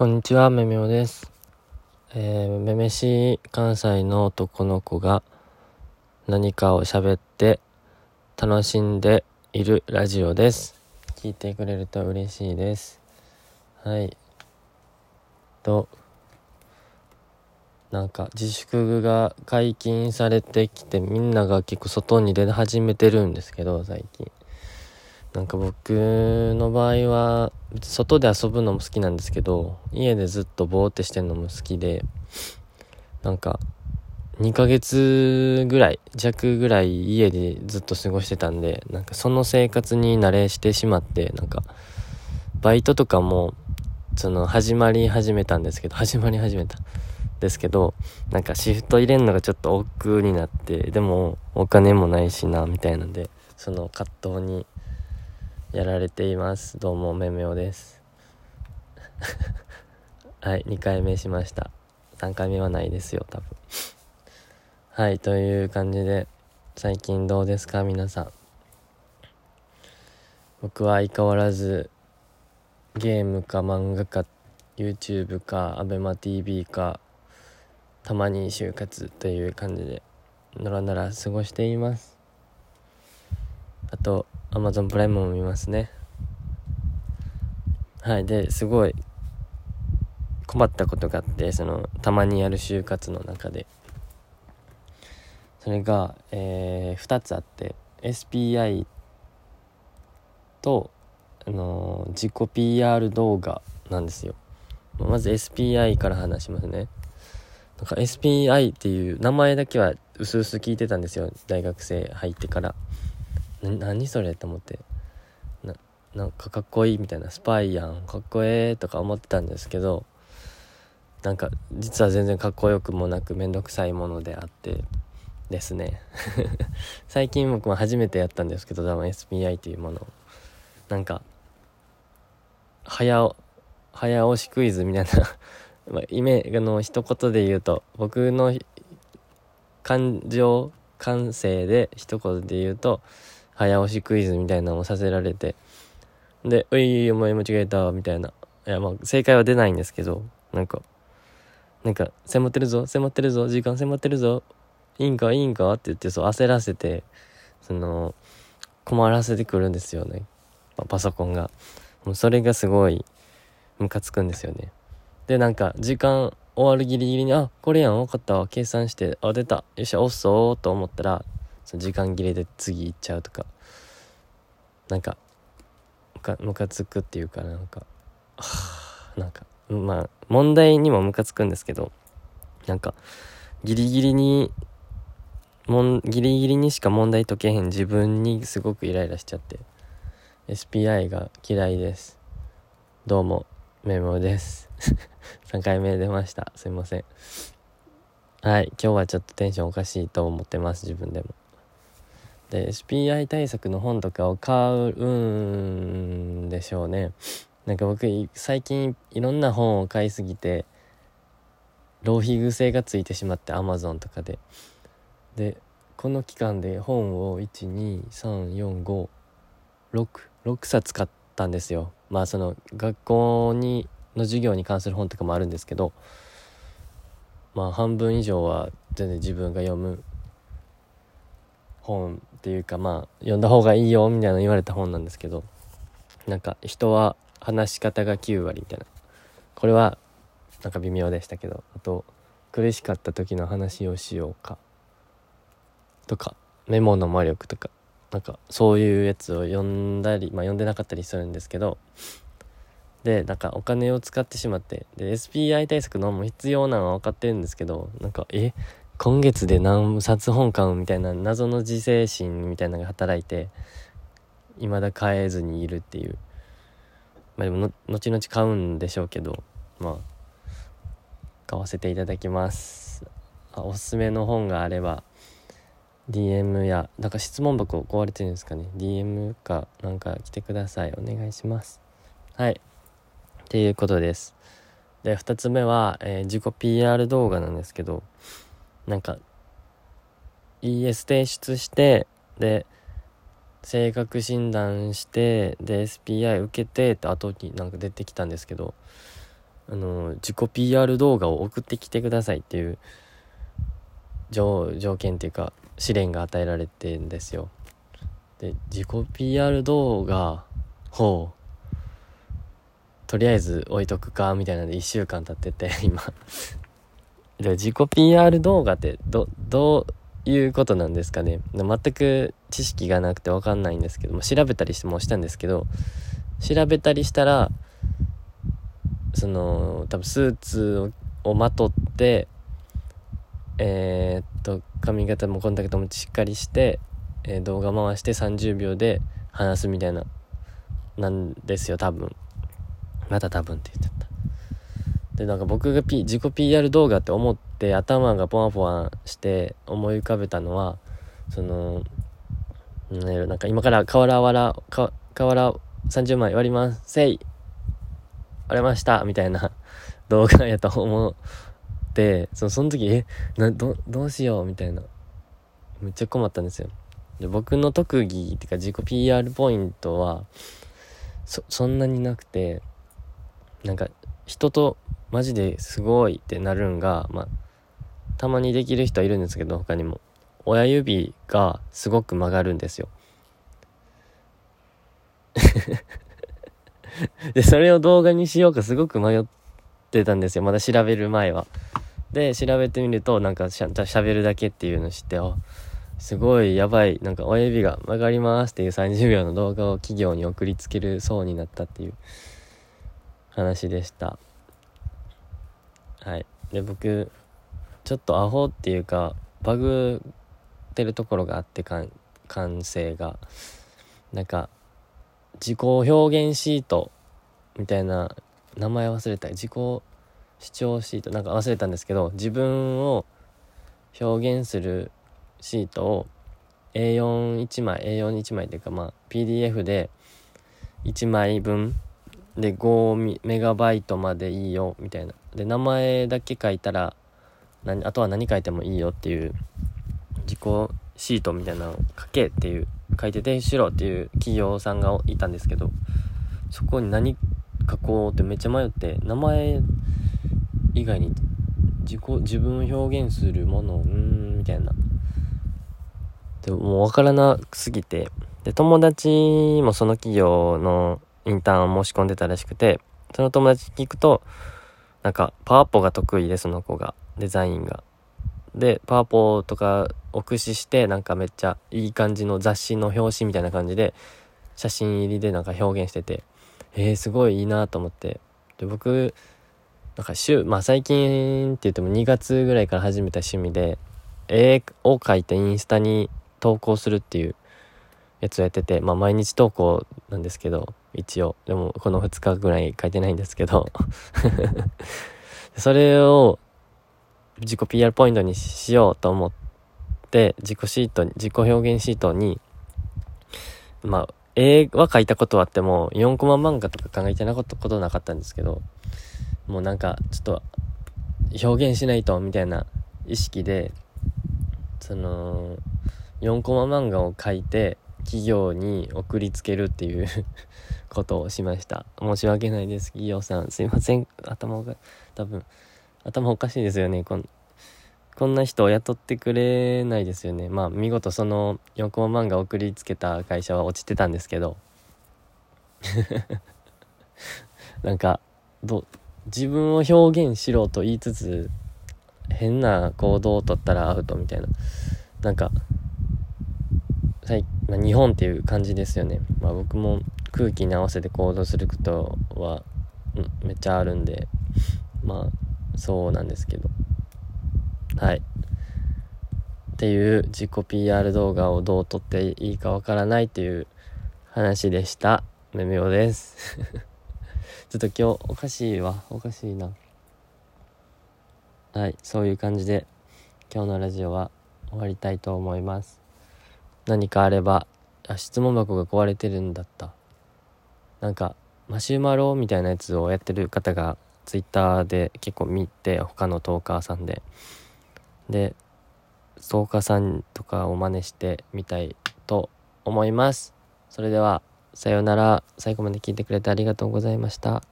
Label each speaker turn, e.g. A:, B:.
A: こんにちは、めめおです。えー、めめし関西の男の子が何かを喋って楽しんでいるラジオです。聞いてくれると嬉しいです。はい。と、なんか自粛が解禁されてきてみんなが結構外に出始めてるんですけど、最近。なんか僕の場合は外で遊ぶのも好きなんですけど家でずっとぼーってしてるのも好きでなんか2ヶ月ぐらい弱ぐらい家でずっと過ごしてたんでなんかその生活に慣れしてしまってなんかバイトとかもその始まり始めたんですけど始まり始めたですけどなんかシフト入れるのがちょっと億劫になってでもお金もないしなみたいなんでその葛藤にやられています。どうもめめおです。はい2回目しました。3回目はないですよ多分。はいという感じで最近どうですか皆さん。僕は相変わらずゲームか漫画か YouTube か ABEMATV かたまに就活という感じでのらのら過ごしています。あと Amazon プライムも見ますね。はいですごい困ったことがあってそのたまにやる就活の中で。それが、えー、2つあって SPI と、あのー自己 PR 動画なんですよ。まず SPI から話しますね。なんか SPI っていう名前だけはうすうす聞いてたんですよ。大学生入ってから。何それと思って。ななんかかっこいいみたいな。スパイやん。かっこええとか思ってたんですけどなんか実は全然かっこよくもなくめんどくさいものであってですね。最近僕も初めてやったんですけど多分 SPI というものなんか早早押しクイズみたいな。まあ、イメあの一言で言うと僕の感情感性で一言で言うと早押しクイズみたいなのをさせられてで「ういお前間違えた」みたいな。いやまあ正解は出ないんですけどなんかなんか迫ってるぞ迫ってるぞ時間迫ってるぞいいんかいいんかって言ってそう焦らせてその困らせてくるんですよね。パパソコンが。もうそれがすごいムカつくんですよね。でなんか時間終わるギリギリにあこれやん分かったわ計算してあ出た。よっしゃ押そうと思ったら時間切れで次行っちゃうとかなんかムカつくっていうかなんかなんかまあ問題にもムカつくんですけどなんかギリギリにもんギリギリにしか問題解けへん自分にすごくイライラしちゃって SPI が嫌いです。どうもメモです。3回目出ました。すいません。はい今日はちょっとテンションおかしいと思ってます自分でも。で SPI 対策の本とかを買うんでしょうね。なんか僕最近いろんな本を買いすぎて浪費癖がついてしまって Amazon とかで。でこの期間で本を1234566冊買ったんですよ。まあその学校にの授業に関する本とかもあるんですけどまあ半分以上は全然自分が読む本っていうかまあ読んだ方がいいよみたいな言われた本なんですけどなんか人は話し方が9割みたいな。これはなんか微妙でしたけどあと苦しかった時の話をしようか。とかメモの魔力とか。なんかそういうやつを読んだりまあ読んでなかったりするんですけど。でなんかお金を使ってしまって。で SPI 対策のも必要なのは分かってるんですけどなんかえ？今月で何冊本買うみたいな謎の自制心みたいなのが働いて未だ買えずにいるっていう。まあでも後々買うんでしょうけどまあ買わせていただきます。あおすすめの本があれば DM やなんか質問箱壊れてるんですかね。DM かなんか来てください。お願いします。はい。っていうことです。で2つ目は、えー自己 PR 動画なんですけどなんか ES 提出してで性格診断してで SPI 受けてって後になんか出てきたんですけどあの自己 PR 動画を送ってきてくださいっていう条件っていうか試練が与えられてんですよ。で自己 PR 動画をとりあえず置いとくかみたいなので1週間経ってて今。で自己 PR 動画ってどどういうことなんですかね？全く知識がなくて分かんないんですけども調べたりしてもしたんですけど調べたりしたらその多分スーツをまとってえー、っと髪型もコンタクトもしっかりして、えー、動画回して30秒で話すみたいななんですよ多分。また多分って言っちゃったでなんか僕が、P、自己 PR 動画って思って頭がポワポワして思い浮かべたのはそのなんか今から瓦わら瓦30枚割ります。せい。割れました。みたいな動画やと思ってそのその時えなどどうしよう。みたいな。めっちゃ困ったんですよ。で僕の特技っていうか自己 PR ポイントはそそんなになくてなんか人とマジですごいってなるんがまあたまにできる人はいるんですけど他にも親指がすごく曲がるんですよ で、それを動画にしようかすごく迷ってたんですよ。まだ調べる前は。で、調べてみると、なんかしゃ喋るだけっていうのを知って、あ、すごいやばい、なんか親指が曲がりますっていう30秒の動画を企業に送りつけるそうになったっていう話でした。はい。で、僕、ちょっとアホっていうか、バグってるところがあって感性が。なんか、自己表現シートみたいな名前忘れた自己主張シートなんか忘れたんですけど自分を表現するシートを A41 枚 A41 枚っていうかまあ PDF で1枚分で5メガバイトまでいいよみたいなで名前だけ書いたら何あとは何書いてもいいよっていう自己シートみたいなのを書けっていう書いて提出しろっていう企業さんがいたんですけどそこに何書こうってめっちゃ迷って名前以外に自己自分を表現するものうーんみたいな。でもう分からなすぎてで友達もその企業のインターンを申し込んでたらしくてその友達に聞くとなんかパワポが得意でその子が。デザインが。でパワポとかを駆使してなんかめっちゃいい感じの雑誌の表紙みたいな感じで写真入りでなんか表現しててえー、すごいいいなと思って。で僕なんか週まあ最近って言っても2月ぐらいから始めた趣味で絵を描いてインスタに投稿するっていうやつをやっててまあ毎日投稿なんですけど一応。でもこの2日ぐらい書いてないんですけど。それを自己 PR ポイントにしようと思って自己シート自己表現シートにまあ絵は描いたことはあっても4コマ漫画とか考えてなかったことなかったんですけどもうなんかちょっと表現しないとみたいな意識でその4コマ漫画を描いて企業に送りつけるっていう ことをしました。申し訳ないです。企業さん。すいません。頭が多分頭おかしいですよね。こんこんな人を雇ってくれないですよね。まあ見事その4コマ漫画送りつけた会社は落ちてたんですけど。なんかど自分を表現しろと言いつつ変な行動をとったらアウトみたいな。なんか、まあ、日本っていう感じですよね、まあ、僕も空気に合わせて行動することはうんめっちゃあるんでまあそうなんですけど。はい。っていう自己 PR 動画をどう撮っていいかわからないっていう話でした。めめおです。ちょっと今日おかしいわ。おかしいな。はい。そういう感じで今日のラジオは終わりたいと思います。何かあればあ質問箱が壊れてるんだった。なんかマシュマロみたいなやつをやってる方がツイッターで結構見て他のトーカーさんで。でトーカーさんとかを真似してみたいと思います。それではさようなら。最後まで聞いてくれてありがとうございました。